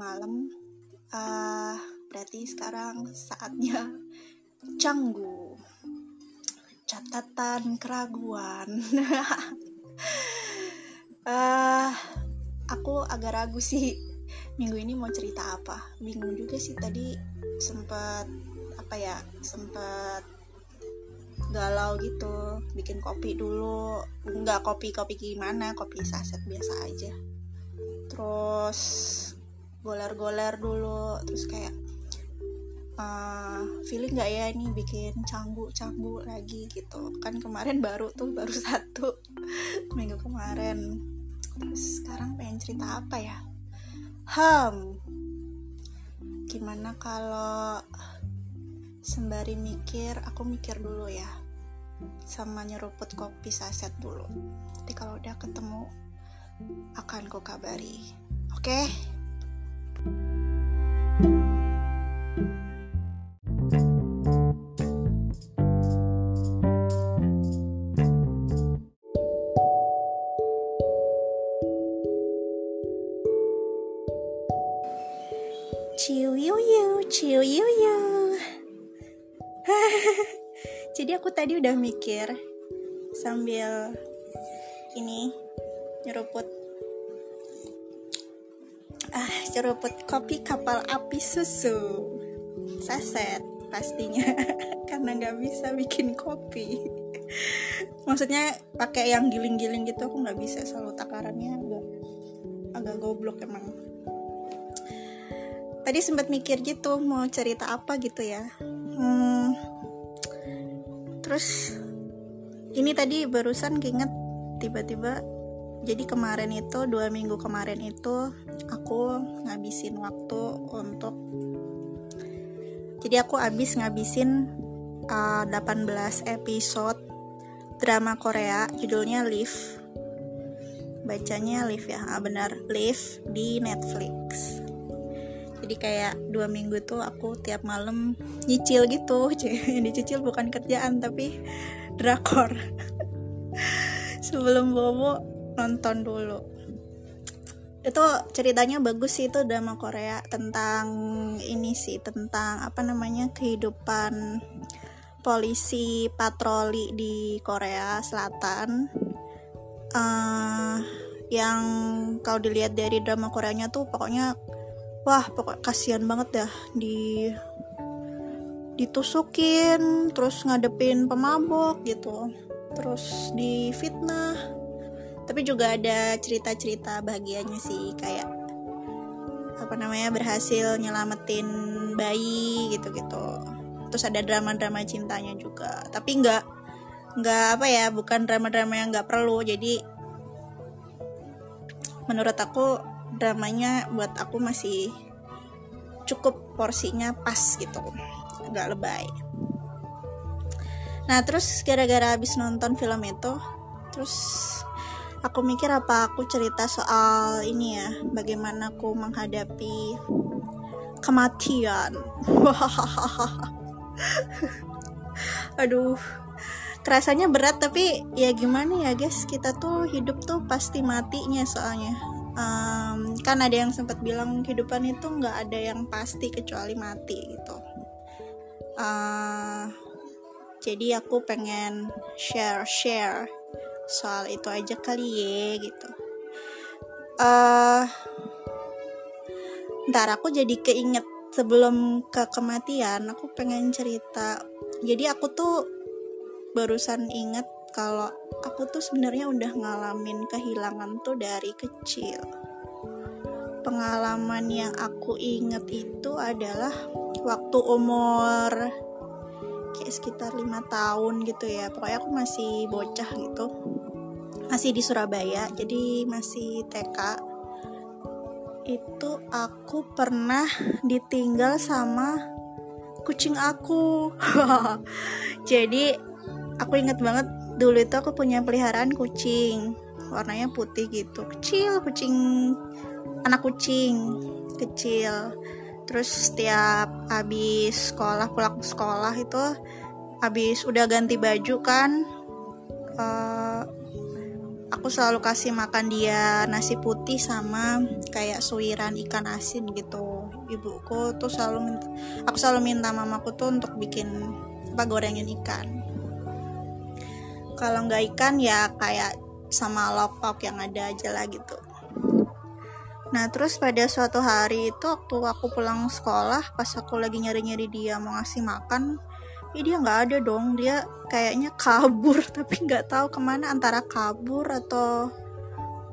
malam, uh, berarti sekarang saatnya canggu, catatan keraguan. uh, aku agak ragu sih minggu ini mau cerita apa. Bingung juga sih tadi sempat apa ya, sempat galau gitu bikin kopi dulu nggak kopi kopi gimana kopi saset biasa aja terus goler-goler dulu terus kayak uh, feeling nggak ya ini bikin canggu canggu lagi gitu. Kan kemarin baru tuh baru satu minggu kemarin. Terus sekarang pengen cerita apa ya? Ham gimana kalau sembari mikir aku mikir dulu ya sama nyeruput kopi saset dulu. Nanti kalau udah ketemu akan ku kabari. Oke? okay? Mikir sambil ini nyeruput. Ah nyeruput kopi kapal api susu. Saset pastinya karena nggak bisa bikin kopi. Maksudnya pakai yang giling-giling gitu aku nggak bisa selalu takarannya agak agak goblok emang. Tadi sempat mikir gitu mau cerita apa gitu ya. Hmm, terus ini tadi barusan keinget tiba-tiba jadi kemarin itu dua minggu kemarin itu aku ngabisin waktu untuk jadi aku habis ngabisin uh, 18 episode drama Korea judulnya Live bacanya Live ya ah, benar Live di Netflix. Jadi kayak dua minggu tuh aku tiap malam nyicil gitu dicicil bukan kerjaan tapi drakor. Sebelum bobo nonton dulu. Itu ceritanya bagus sih itu drama Korea tentang ini sih tentang apa namanya kehidupan polisi patroli di Korea Selatan. Uh, yang kalau dilihat dari drama Koreanya tuh pokoknya wah pokok kasihan banget dah di ditusukin terus ngadepin pemabok gitu. Terus di fitnah tapi juga ada cerita-cerita bahagianya sih kayak apa namanya berhasil nyelamatin bayi gitu-gitu. Terus ada drama-drama cintanya juga. Tapi nggak nggak apa ya bukan drama-drama yang nggak perlu. Jadi menurut aku dramanya buat aku masih cukup porsinya pas gitu nggak lebay. Nah terus gara-gara habis nonton film itu terus aku mikir apa aku cerita soal ini ya bagaimana aku menghadapi kematian. Aduh kerasanya berat tapi ya gimana ya guys kita tuh hidup tuh pasti matinya soalnya. Um, kan ada yang sempat bilang kehidupan itu nggak ada yang pasti kecuali mati gitu uh, jadi aku pengen share share soal itu aja kali ya gitu uh, ntar aku jadi keinget sebelum ke kematian aku pengen cerita jadi aku tuh barusan inget kalau aku tuh sebenarnya udah ngalamin kehilangan tuh dari kecil. Pengalaman yang aku inget itu adalah waktu umur kayak sekitar lima tahun gitu ya. Pokoknya aku masih bocah gitu. Masih di Surabaya, jadi masih TK. Itu aku pernah ditinggal sama kucing aku. jadi aku inget banget dulu itu aku punya peliharaan kucing warnanya putih gitu kecil kucing anak kucing kecil. Terus setiap habis sekolah pulang sekolah itu habis udah ganti baju kan uh, aku selalu kasih makan dia nasi putih sama kayak suiran ikan asin gitu. Ibuku tuh selalu minta aku selalu minta mamaku tuh untuk bikin apa gorengin ikan. Kalau nggak ikan ya kayak sama lauk yang ada aja lah gitu Nah terus pada suatu hari itu waktu aku pulang sekolah pas aku lagi nyari-nyari dia mau ngasih makan Ih, dia nggak ada dong. Dia kayaknya kabur tapi nggak tahu ke mana antara kabur atau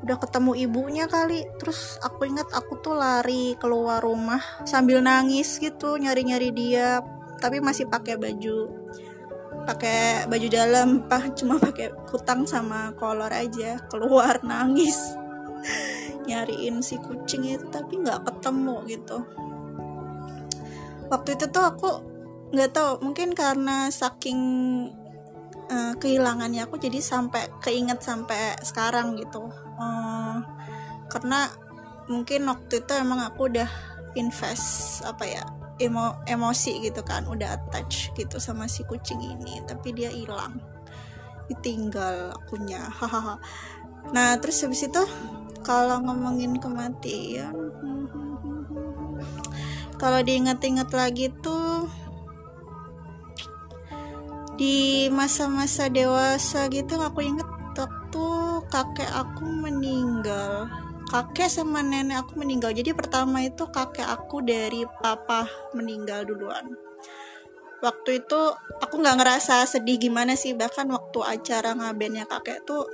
udah ketemu ibunya kali. Terus aku ingat aku tuh lari keluar rumah sambil nangis gitu nyari-nyari dia tapi masih pakai baju pakai baju dalam pak cuma pakai kutang sama kolor aja keluar nangis nyariin si kucing itu tapi nggak ketemu gitu. Waktu itu tuh aku nggak tahu mungkin karena saking uh, kehilangannya aku jadi sampai keinget sampai sekarang gitu. Uh, karena mungkin waktu itu emang aku udah invest apa ya emo emosi gitu kan udah attach gitu sama si kucing ini tapi dia hilang. Ditinggal akunya hahaha. Nah terus habis itu kalau ngomongin kematian kalau diingat-ingat lagi tuh di masa-masa dewasa gitu aku inget waktu kakek aku meninggal. Kakek sama nenek aku meninggal. Jadi pertama itu kakek aku dari papa meninggal duluan. Waktu itu aku nggak ngerasa sedih gimana sih. Bahkan waktu acara ngabennya kakek tuh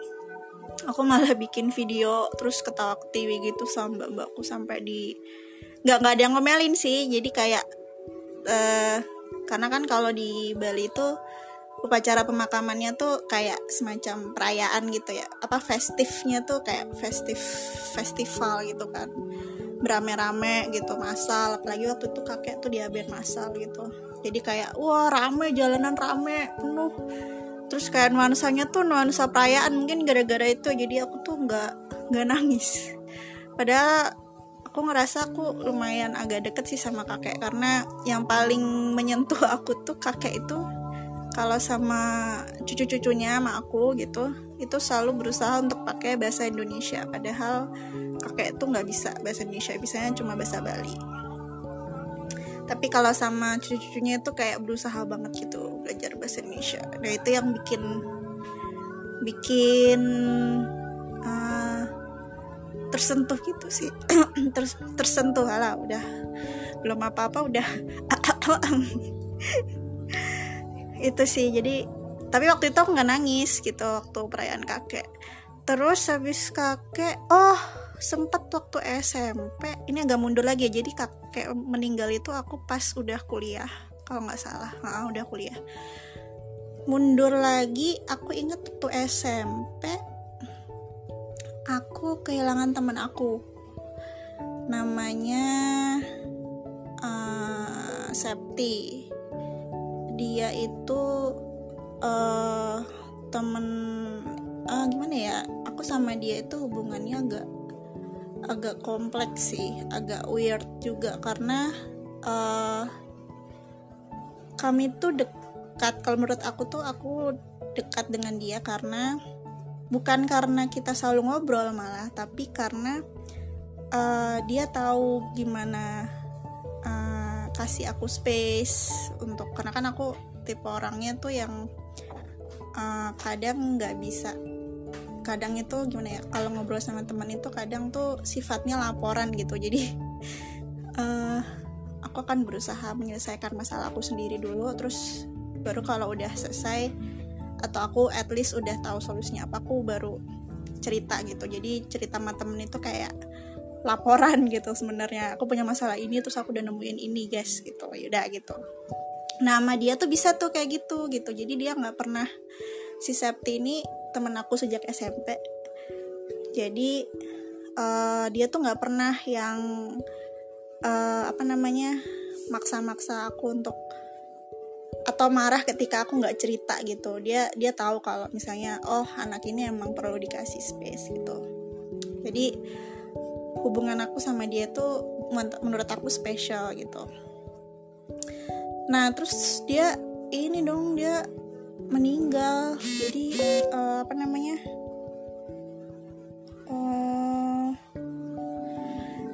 aku malah bikin video terus ketawa ketiwi gitu sama mbak-mbakku sampai di nggak nggak ada yang ngomelin sih. Jadi kayak uh, karena kan kalau di Bali itu upacara pemakamannya tuh kayak semacam perayaan gitu ya. Apa festifnya tuh kayak festif festival gitu kan. Berame-rame gitu masal. Apalagi waktu itu kakek tuh diaben masal gitu. Jadi kayak wah rame jalanan rame penuh terus kayak nuansanya tuh nuansa perayaan mungkin gara-gara itu jadi aku tuh nggak nggak nangis. Padahal aku ngerasa aku lumayan agak deket sih sama kakek karena yang paling menyentuh aku tuh kakek itu kalau sama cucu-cucunya sama aku gitu itu selalu berusaha untuk pakai bahasa Indonesia. Padahal kakek itu nggak bisa bahasa Indonesia bisanya cuma bahasa Bali. Tapi kalau sama cucu-cucunya itu kayak berusaha banget gitu belajar bahasa Indonesia. Nah itu yang bikin bikin uh, tersentuh gitu sih. Ter, tersentuh lah udah. Belum apa-apa udah. Itu sih jadi tapi waktu itu aku nggak nangis gitu waktu perayaan kakek. Terus habis kakek oh sempat waktu SMP ini agak mundur lagi ya. Jadi kakek meninggal itu aku pas udah kuliah kalau nggak salah. Nah, udah kuliah. Mundur lagi aku inget waktu SMP aku kehilangan teman aku. Namanya uh, Septi. Dia itu uh, temen uh, gimana ya aku sama dia itu hubungannya agak agak kompleks sih agak weird juga karena uh, kami tuh dekat. Kalau menurut aku tuh aku dekat dengan dia karena bukan karena kita selalu ngobrol malah tapi karena uh, dia tahu gimana kasih aku space untuk karena kan aku tipe orangnya tuh yang uh, kadang nggak bisa. Kadang itu gimana ya kalau ngobrol sama teman itu kadang tuh sifatnya laporan gitu. Jadi uh, aku akan berusaha menyelesaikan masalah aku sendiri dulu terus baru kalau udah selesai atau aku at least udah tahu solusinya apa aku baru cerita gitu. Jadi cerita sama temen itu kayak laporan gitu sebenarnya. Aku punya masalah ini terus aku udah nemuin ini guys gitu. Yaudah gitu. Nama dia tuh bisa tuh kayak gitu gitu. Jadi dia nggak pernah si Septi ini temen aku sejak SMP jadi uh, dia tuh nggak pernah yang uh, apa namanya maksa-maksa aku untuk atau marah ketika aku nggak cerita gitu. Dia dia tahu kalau misalnya oh anak ini emang perlu dikasih space gitu. Jadi hubungan aku sama dia tuh menurut aku spesial gitu. Nah terus dia ini dong dia meninggal. Jadi uh, apa namanya uh,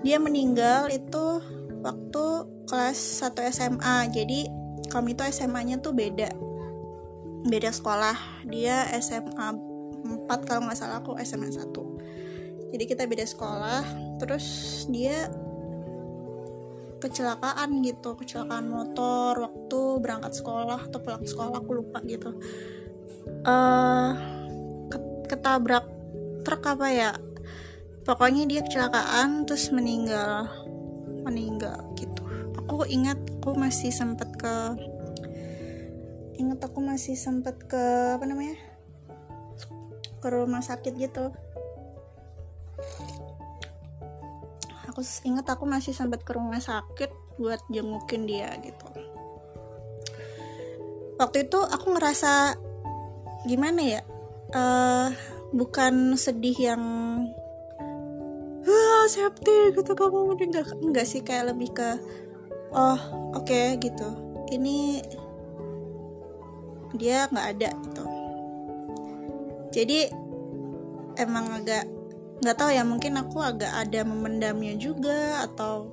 dia meninggal itu waktu kelas 1 SMA jadi kami itu SMA-nya tuh beda. Beda sekolah. Dia SMA 4 kalau nggak salah aku SMA 1 jadi kita beda sekolah. Terus dia kecelakaan gitu. Kecelakaan motor waktu berangkat sekolah atau pulang sekolah aku lupa gitu. Uh, ketabrak truk apa ya pokoknya dia kecelakaan terus meninggal. Meninggal gitu. Aku ingat aku masih sempat ke ingat aku masih sempat ke apa namanya ke rumah sakit gitu. Aku inget aku masih sempat ke rumah sakit buat jengukin dia gitu. Waktu itu aku ngerasa gimana ya uh, bukan sedih yang wah safety gitu kamu meninggal enggak sih kayak lebih ke oh oke okay, gitu. Ini dia nggak ada gitu. Jadi emang agak nggak tahu ya mungkin aku agak ada memendamnya juga atau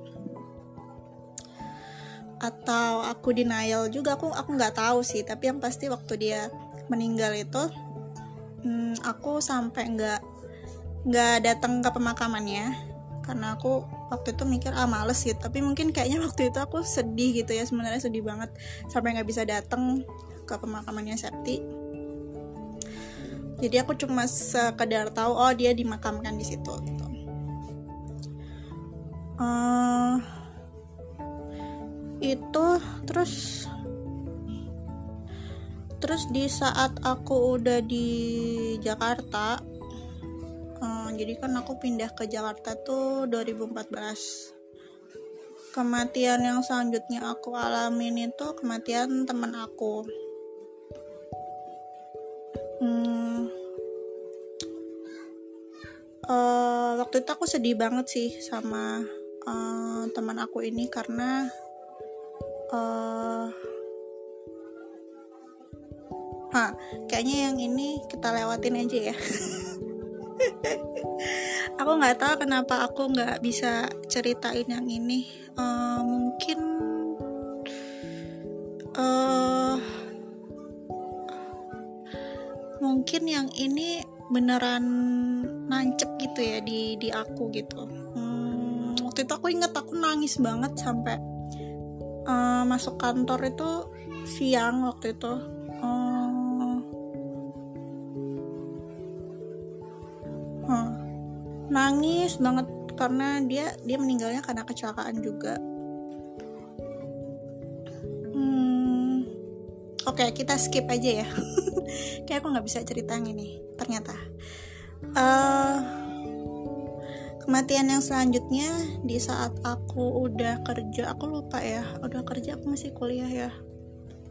atau aku denial juga. Aku aku nggak tahu sih tapi yang pasti waktu dia meninggal itu hmm, aku sampai nggak nggak datang ke pemakamannya. Karena aku waktu itu mikir ah males gitu. Tapi mungkin kayaknya waktu itu aku sedih gitu ya sebenarnya sedih banget sampai nggak bisa datang ke pemakamannya Septi. Jadi aku cuma sekedar tahu oh dia dimakamkan di situ gitu. Uh, itu terus terus di saat aku udah di Jakarta uh, jadi kan aku pindah ke Jakarta tuh 2014 kematian yang selanjutnya aku alamin itu kematian teman aku. Hmm, uh, waktu itu aku sedih banget sih sama uh, teman aku ini karena uh, ha kayaknya yang ini kita lewatin aja ya aku nggak tahu kenapa aku nggak bisa ceritain yang ini. Uh, mungkin uh, mungkin yang ini beneran nancep gitu ya di di aku gitu. Hmm, waktu itu aku inget aku nangis banget sampai uh, masuk kantor itu siang waktu itu uh, nangis banget karena dia dia meninggalnya karena kecelakaan juga. Hmm, oke okay, kita skip aja ya. Kayak aku nggak bisa cerita ini ternyata. Uh, kematian yang selanjutnya di saat aku udah kerja aku lupa ya udah kerja aku masih kuliah ya.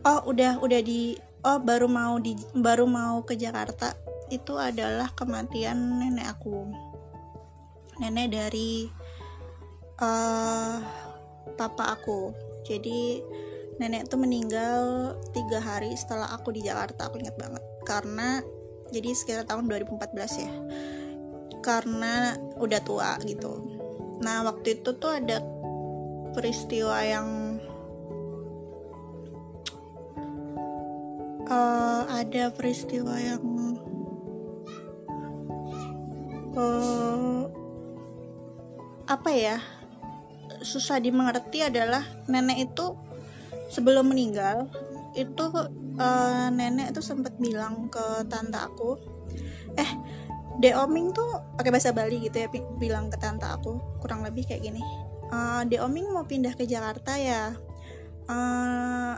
Oh udah udah di oh baru mau di baru mau ke Jakarta itu adalah kematian nenek aku. Nenek dari uh, papa aku. Jadi nenek tuh meninggal tiga hari setelah aku di Jakarta aku ingat banget. Karena jadi sekitar tahun 2014 ya. Karena udah tua gitu. Nah waktu itu tuh ada peristiwa yang uh, ada peristiwa yang uh, apa ya? Susah dimengerti adalah nenek itu sebelum meninggal itu uh, nenek tuh sempat bilang ke tante aku eh De Oming tuh pakai bahasa Bali gitu ya bilang ke tante aku kurang lebih kayak gini uh, De Oming mau pindah ke Jakarta ya. Uh,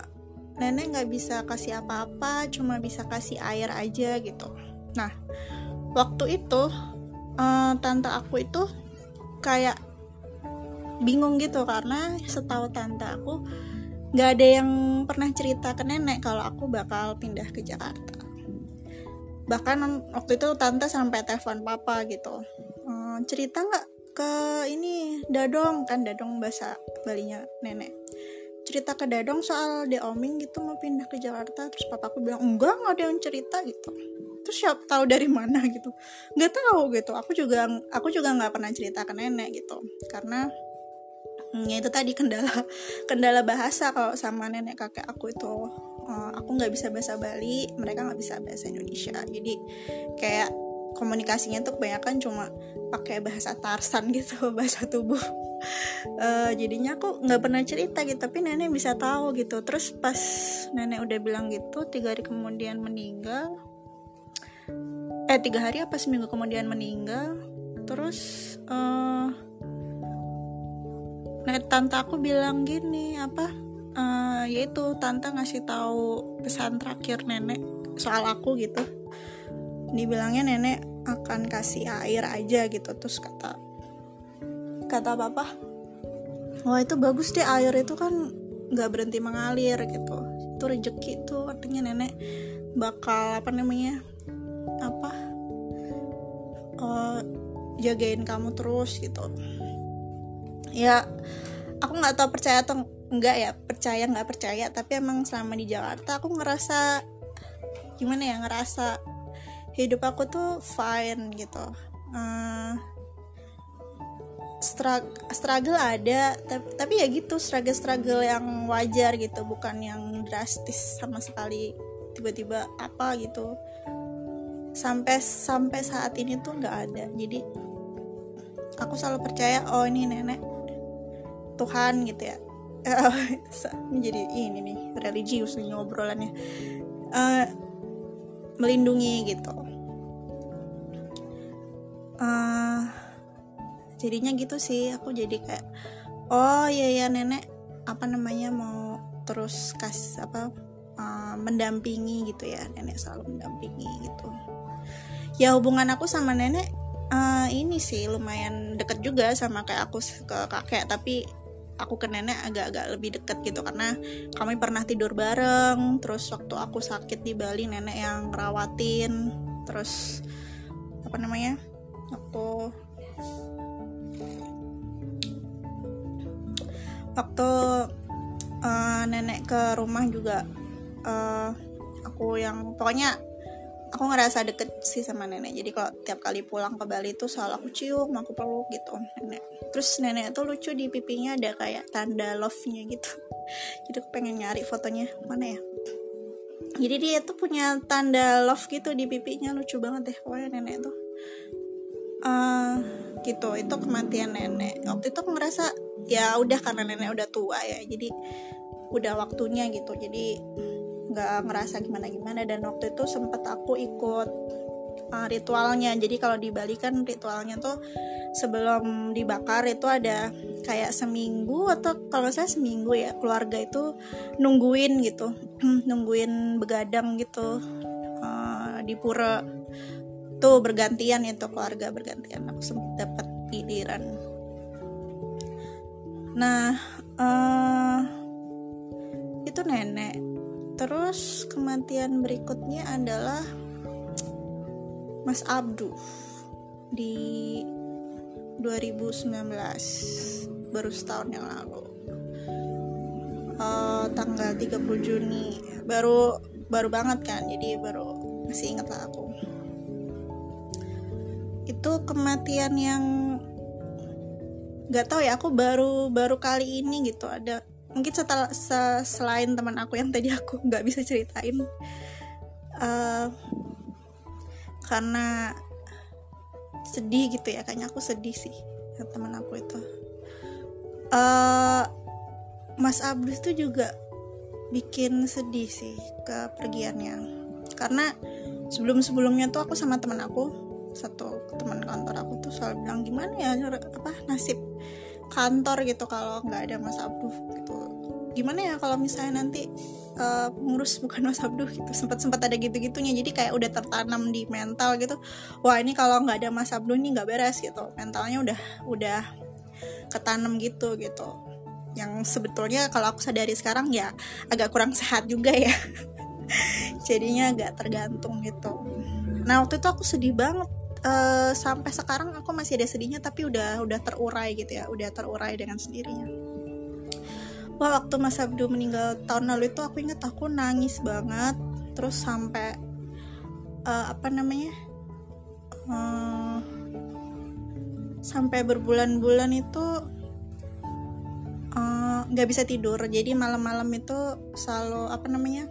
nenek nggak bisa kasih apa-apa cuma bisa kasih air aja gitu. Nah waktu itu uh, tante aku itu kayak bingung gitu karena setahu tante aku nggak ada yang pernah cerita ke nenek kalau aku bakal pindah ke Jakarta. Bahkan waktu itu tante sampai telepon papa gitu. Ehm, cerita nggak ke ini dadong? Kan dadong bahasa Balinya nenek cerita ke Dadong soal Oming gitu mau pindah ke Jakarta. Terus papaku bilang enggak nggak ada yang cerita gitu. Terus siapa tahu dari mana gitu. Nggak tahu gitu. Aku juga aku juga nggak pernah cerita ke nenek gitu. Karena ya itu tadi kendala kendala bahasa kalau sama nenek kakek aku itu. Uh, aku nggak bisa bahasa Bali mereka nggak bisa bahasa Indonesia. Jadi kayak komunikasinya tuh kebanyakan cuma pakai bahasa Tarsan gitu bahasa tubuh uh, jadinya aku nggak pernah cerita gitu tapi nenek bisa tahu gitu. Terus pas nenek udah bilang gitu tiga hari kemudian meninggal. Eh tiga hari apa seminggu kemudian meninggal. Terus uh, tante aku bilang gini apa uh, yaitu tante ngasih tahu pesan terakhir nenek soal aku gitu. Dibilangnya nenek akan kasih air aja gitu terus kata kata papa wah itu bagus deh air itu kan nggak berhenti mengalir gitu. Itu rezeki itu artinya nenek bakal apa namanya apa uh, jagain kamu terus gitu. Ya aku nggak tahu percaya atau enggak ya percaya nggak percaya tapi emang selama di Jakarta aku ngerasa gimana ya ngerasa hidup aku tuh fine gitu. Uh, struggle ada tapi, tapi ya gitu struggle struggle yang wajar gitu bukan yang drastis sama sekali tiba-tiba apa gitu. Sampai sampai saat ini tuh nggak ada. Jadi aku selalu percaya oh ini nenek Tuhan gitu ya. Menjadi ini nih religius nih ngobrolannya. Uh, melindungi gitu. Uh, jadinya gitu sih aku jadi kayak oh iya ya nenek apa namanya mau terus kas apa uh, mendampingi gitu ya nenek selalu mendampingi gitu. Ya hubungan aku sama nenek uh, ini sih lumayan deket juga sama kayak aku ke kakek tapi aku ke nenek agak-agak lebih deket gitu karena kami pernah tidur bareng terus waktu aku sakit di Bali nenek yang ngerawatin terus apa namanya waktu waktu uh, nenek ke rumah juga uh, aku yang pokoknya aku ngerasa deket sih sama nenek. Jadi kalau tiap kali pulang ke Bali tuh selalu aku cium aku peluk gitu nenek. Terus nenek tuh lucu di pipinya ada kayak tanda love nya gitu. Jadi aku pengen nyari fotonya mana ya? Jadi dia tuh punya tanda love gitu di pipinya lucu banget deh pokoknya nenek tuh uh, gitu. Itu kematian nenek. Waktu itu aku ngerasa ya udah karena nenek udah tua ya jadi udah waktunya gitu. Jadi nggak ngerasa gimana gimana dan waktu itu sempet aku ikut uh, ritualnya. Jadi kalau di Bali kan ritualnya tuh sebelum dibakar itu ada kayak seminggu atau kalau saya seminggu ya keluarga itu nungguin gitu. Nungguin begadang gitu uh, di pura tuh bergantian itu keluarga bergantian. Aku sempat dapat giliran. Nah uh, itu nenek. Terus kematian berikutnya adalah Mas Abdu di 2019 baru setahun yang lalu. Uh, tanggal 30 Juni. Baru baru banget kan jadi baru masih inget lah aku itu kematian yang nggak tahu ya aku baru baru kali ini gitu. Ada mungkin setelah se selain teman aku yang tadi aku nggak bisa ceritain uh, karena sedih gitu ya kayaknya aku sedih sih teman aku itu. Uh, Mas Abdus tuh juga bikin sedih sih kepergiannya. Karena sebelum sebelumnya tuh aku sama teman aku satu teman kantor aku tuh selalu bilang gimana ya apa nasib kantor gitu kalau nggak ada Mas Abduh gitu. Gimana ya kalau misalnya nanti uh, ngurus bukan Mas Abduh gitu. Sempat sempat ada gitu gitunya jadi kayak udah tertanam di mental gitu. Wah ini kalau nggak ada Mas Abduh ini nggak beres gitu. Mentalnya udah udah ketanam gitu gitu. Yang sebetulnya kalau aku sadari sekarang ya agak kurang sehat juga ya. Jadinya agak tergantung gitu. Nah waktu itu aku sedih banget uh, sampai sekarang aku masih ada sedihnya tapi udah udah terurai gitu ya udah terurai dengan sendirinya. Wah waktu Mas Abdu meninggal tahun lalu itu aku ingat aku nangis banget terus sampai uh, apa namanya uh, sampai berbulan-bulan itu nggak uh, bisa tidur. Jadi malam-malam itu selalu apa namanya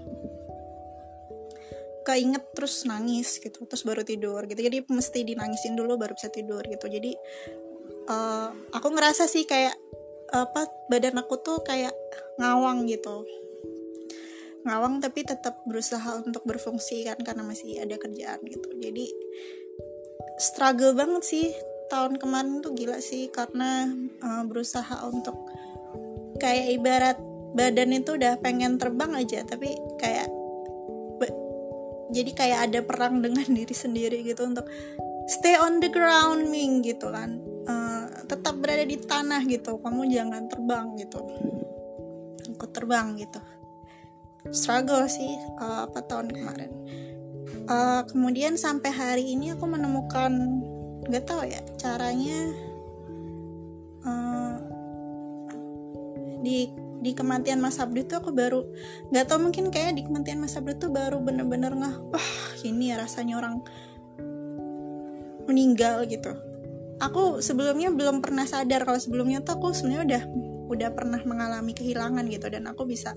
keinget terus nangis gitu terus baru tidur gitu. Jadi mesti dinangisin dulu baru bisa tidur gitu. Jadi uh, aku ngerasa sih kayak apa badan aku tuh kayak ngawang gitu. Ngawang tapi tetap berusaha untuk berfungsi kan karena masih ada kerjaan gitu. Jadi struggle banget sih tahun kemarin tuh gila sih karena uh, berusaha untuk kayak ibarat badan itu udah pengen terbang aja tapi kayak jadi kayak ada perang dengan diri sendiri gitu untuk stay on the ground ming gitu kan. Uh, tetap berada di tanah gitu. Kamu jangan terbang gitu. Aku terbang gitu. Struggle sih uh, apa tahun kemarin. Uh, kemudian sampai hari ini aku menemukan nggak tahu ya caranya uh, di di kematian Mas Abdu itu aku baru nggak tahu mungkin kayak di kematian Mas Abdu tuh baru bener-bener ngah wah ini ya rasanya orang meninggal gitu. Aku sebelumnya belum pernah sadar kalau sebelumnya tuh aku sebenarnya udah udah pernah mengalami kehilangan gitu dan aku bisa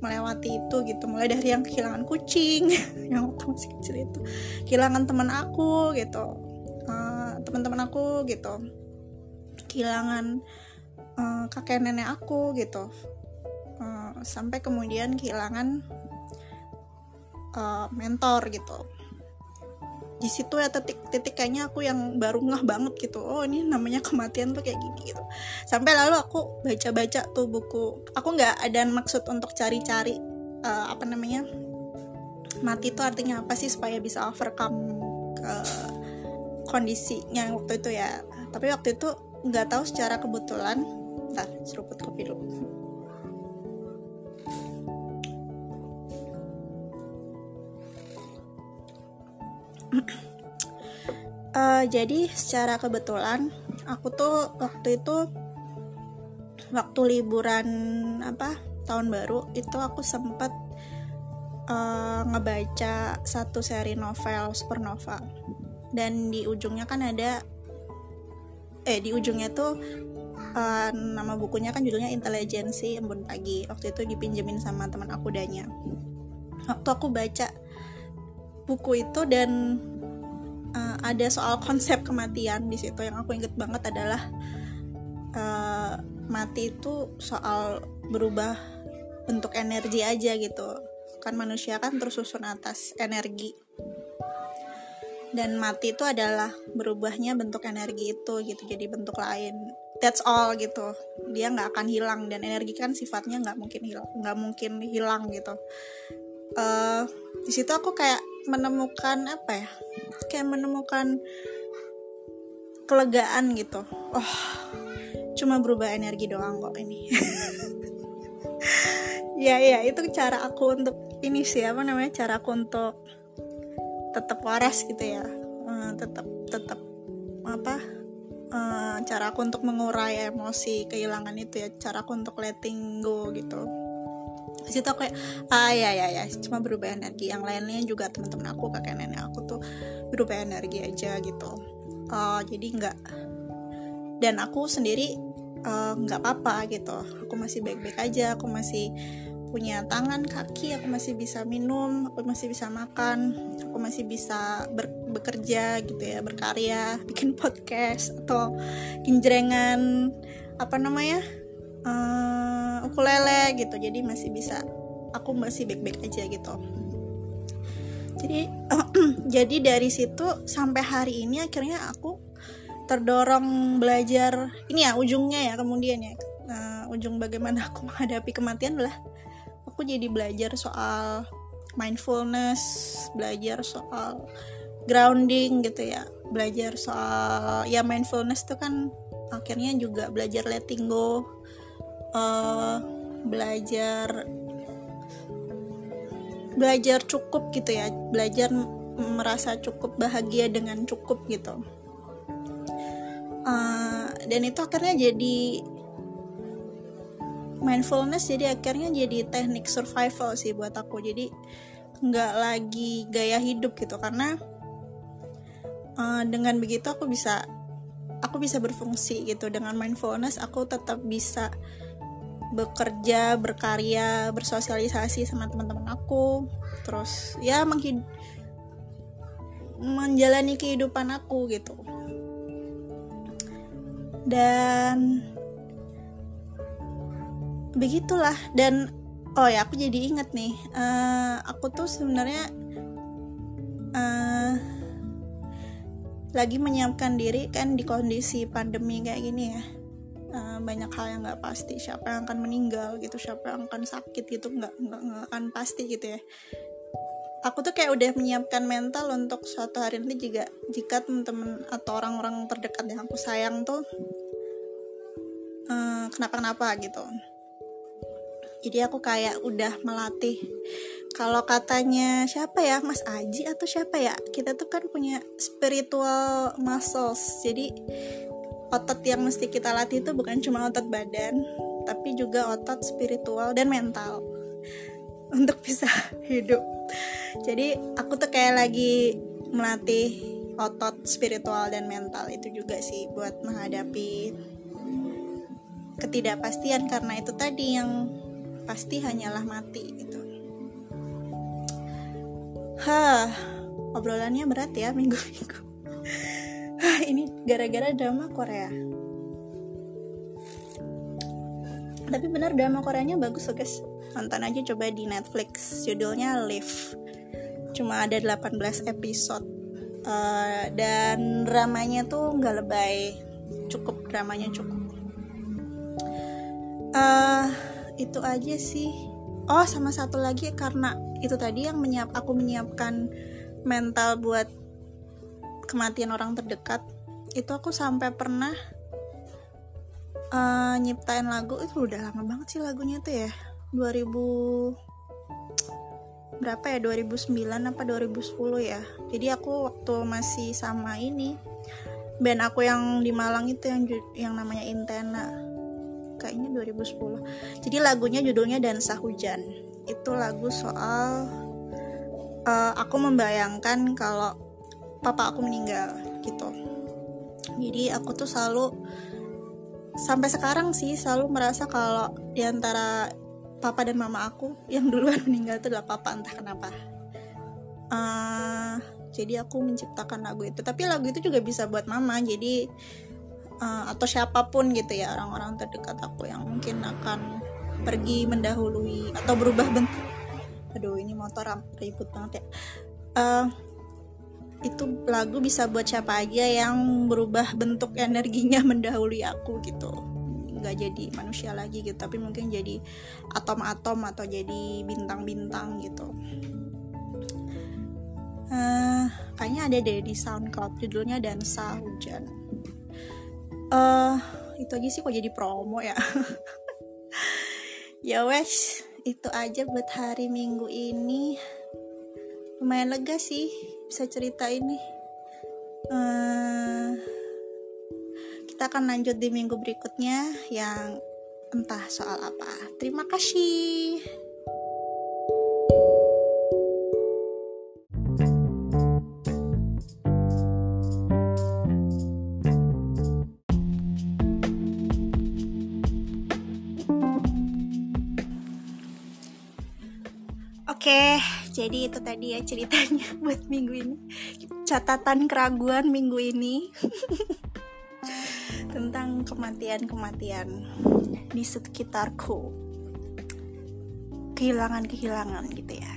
melewati itu gitu. Mulai dari yang kehilangan kucing yang waktu masih kecil itu kehilangan teman aku gitu uh, teman-teman aku gitu kehilangan uh, kakek nenek aku gitu. Uh, sampai kemudian kehilangan uh, mentor gitu. Di situ ya titik-titik kayaknya aku yang baru ngeh banget gitu. Oh ini namanya kematian tuh kayak gini gitu. Sampai lalu aku baca-baca tuh buku. Aku nggak ada maksud untuk cari-cari uh, apa namanya mati itu artinya apa sih supaya bisa overcome ke kondisinya waktu itu ya. Tapi waktu itu nggak tahu secara kebetulan ntar seruput kopi dulu. Uh, jadi secara kebetulan aku tuh waktu itu waktu liburan apa tahun baru itu aku sempat uh, ngebaca satu seri novel supernova. Dan di ujungnya kan ada eh di ujungnya tuh uh, nama bukunya kan judulnya intelijensi embun pagi. Waktu itu dipinjemin sama teman aku Danya. Waktu aku baca buku itu dan uh, ada soal konsep kematian di situ yang aku inget banget adalah uh, mati itu soal berubah bentuk energi aja gitu. Kan manusia kan tersusun atas energi. Dan mati itu adalah berubahnya bentuk energi itu gitu jadi bentuk lain that's all gitu. Dia nggak akan hilang dan energi kan sifatnya nggak mungkin hilang nggak mungkin hilang gitu. Uh, di situ aku kayak menemukan apa ya? Kayak menemukan kelegaan gitu. Oh cuma berubah energi doang kok ini. Ya ya itu cara aku untuk ini sih apa namanya cara aku untuk tetap waras gitu ya. Uh, tetap tetap apa uh, cara aku untuk mengurai emosi kehilangan itu ya cara aku untuk letting go gitu. Situ aku kayak ah ya ya ya cuma berubah energi. Yang lainnya juga teman-teman aku kakek nenek aku tuh berubah energi aja gitu. Uh, jadi nggak dan aku sendiri nggak uh, apa-apa gitu. Aku masih baik-baik aja aku masih punya tangan kaki aku masih bisa minum aku masih bisa makan aku masih bisa ber bekerja gitu ya berkarya bikin podcast atau kinjrengan apa namanya uh, ukulele gitu. Jadi masih bisa aku masih baik-baik aja gitu. Jadi jadi dari situ sampai hari ini akhirnya aku terdorong belajar ini ya ujungnya ya kemudian ya uh, ujung bagaimana aku menghadapi kematian adalah aku jadi belajar soal mindfulness belajar soal grounding gitu ya. Belajar soal ya mindfulness tuh kan akhirnya juga belajar letting go uh, belajar belajar cukup gitu ya. Belajar merasa cukup bahagia dengan cukup gitu. Uh, dan itu akhirnya jadi mindfulness jadi akhirnya jadi teknik survival sih buat aku. Jadi nggak lagi gaya hidup gitu karena uh, dengan begitu aku bisa aku bisa berfungsi gitu. Dengan mindfulness aku tetap bisa bekerja berkarya bersosialisasi sama teman-teman aku. Terus ya menghid menjalani kehidupan aku gitu. Dan begitulah. Dan oh ya aku jadi inget nih uh, aku tuh sebenarnya uh, lagi menyiapkan diri kan di kondisi pandemi kayak gini ya. Uh, banyak hal yang nggak pasti siapa yang akan meninggal gitu siapa yang akan sakit gitu nggak nggak akan pasti gitu ya. Aku tuh kayak udah menyiapkan mental untuk suatu hari nanti juga jika teman-teman atau orang-orang terdekat yang aku sayang tuh uh, kenapa-kenapa gitu jadi aku kayak udah melatih. Kalau katanya siapa ya? Mas Aji atau siapa ya? Kita tuh kan punya spiritual muscles. Jadi otot yang mesti kita latih itu bukan cuma otot badan tapi juga otot spiritual dan mental untuk bisa hidup. Jadi aku tuh kayak lagi melatih otot spiritual dan mental itu juga sih buat menghadapi ketidakpastian. Karena itu tadi yang pasti hanyalah mati gitu. Hah, obrolannya berat ya minggu-minggu. Ini gara-gara drama Korea. Tapi benar drama Koreanya bagus loh guys. Nonton aja coba di Netflix. Judulnya Live. Cuma ada 18 episode. Uh, dan dramanya tuh nggak lebay. Cukup dramanya cukup. Uh, itu aja sih. Oh sama satu lagi karena itu tadi yang menyiap aku menyiapkan mental buat kematian orang terdekat. Itu aku sampai pernah uh, nyiptain lagu itu udah lama banget sih lagunya tuh ya. 2000 berapa ya? 2009 apa 2010 ya. Jadi aku waktu masih sama ini band aku yang di Malang itu yang yang namanya Intena kayaknya 2010 jadi lagunya judulnya Dansa Hujan. Itu lagu soal uh, aku membayangkan kalau papa aku meninggal gitu. Jadi aku tuh selalu sampai sekarang sih selalu merasa kalau di antara papa dan mama aku yang duluan meninggal itu adalah papa entah kenapa. Uh, jadi aku menciptakan lagu itu. Tapi lagu itu juga bisa buat mama jadi uh, atau siapa pun gitu ya orang-orang terdekat aku yang mungkin akan pergi mendahului atau berubah bentuk. Aduh ini motor ribut banget ya. Uh, itu lagu bisa buat siapa aja yang berubah bentuk energinya mendahului aku gitu. Nggak jadi manusia lagi gitu tapi mungkin jadi atom-atom atau jadi bintang-bintang gitu. Uh, kayaknya ada deh di SoundCloud judulnya Dansa Hujan uh, itu aja sih kok jadi promo ya. Ya wes itu aja buat hari minggu ini. Lumayan lega sih bisa cerita ini. Uh, kita akan lanjut di minggu berikutnya yang entah soal apa. Terima kasih Oke, jadi itu tadi ya ceritanya buat minggu ini. Catatan keraguan minggu ini tentang kematian-kematian di sekitarku. Kehilangan-kehilangan gitu ya.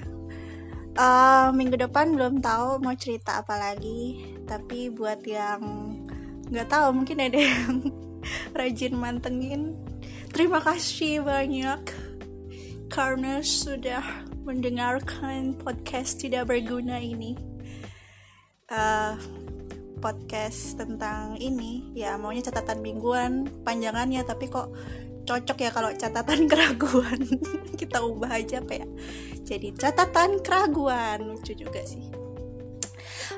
Uh, minggu depan belum tahu mau cerita apa lagi, tapi buat yang nggak tahu mungkin ada yang rajin mantengin. Terima kasih banyak karena sudah mendengarkan podcast tidak berguna ini. Uh, podcast tentang ini ya maunya catatan mingguan panjangannya tapi kok cocok ya kalau catatan keraguan. Kita ubah aja apa ya. Jadi catatan keraguan lucu juga sih.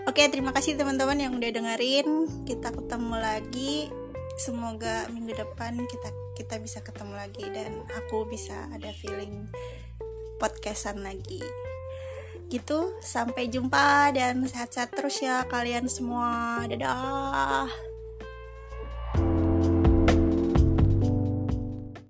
Oke terima kasih teman-teman yang udah dengerin. Kita ketemu lagi. Semoga minggu depan kita kita bisa ketemu lagi dan aku bisa ada feeling podcastan lagi. Gitu sampai jumpa dan sehat-sehat terus ya kalian semua. Dadah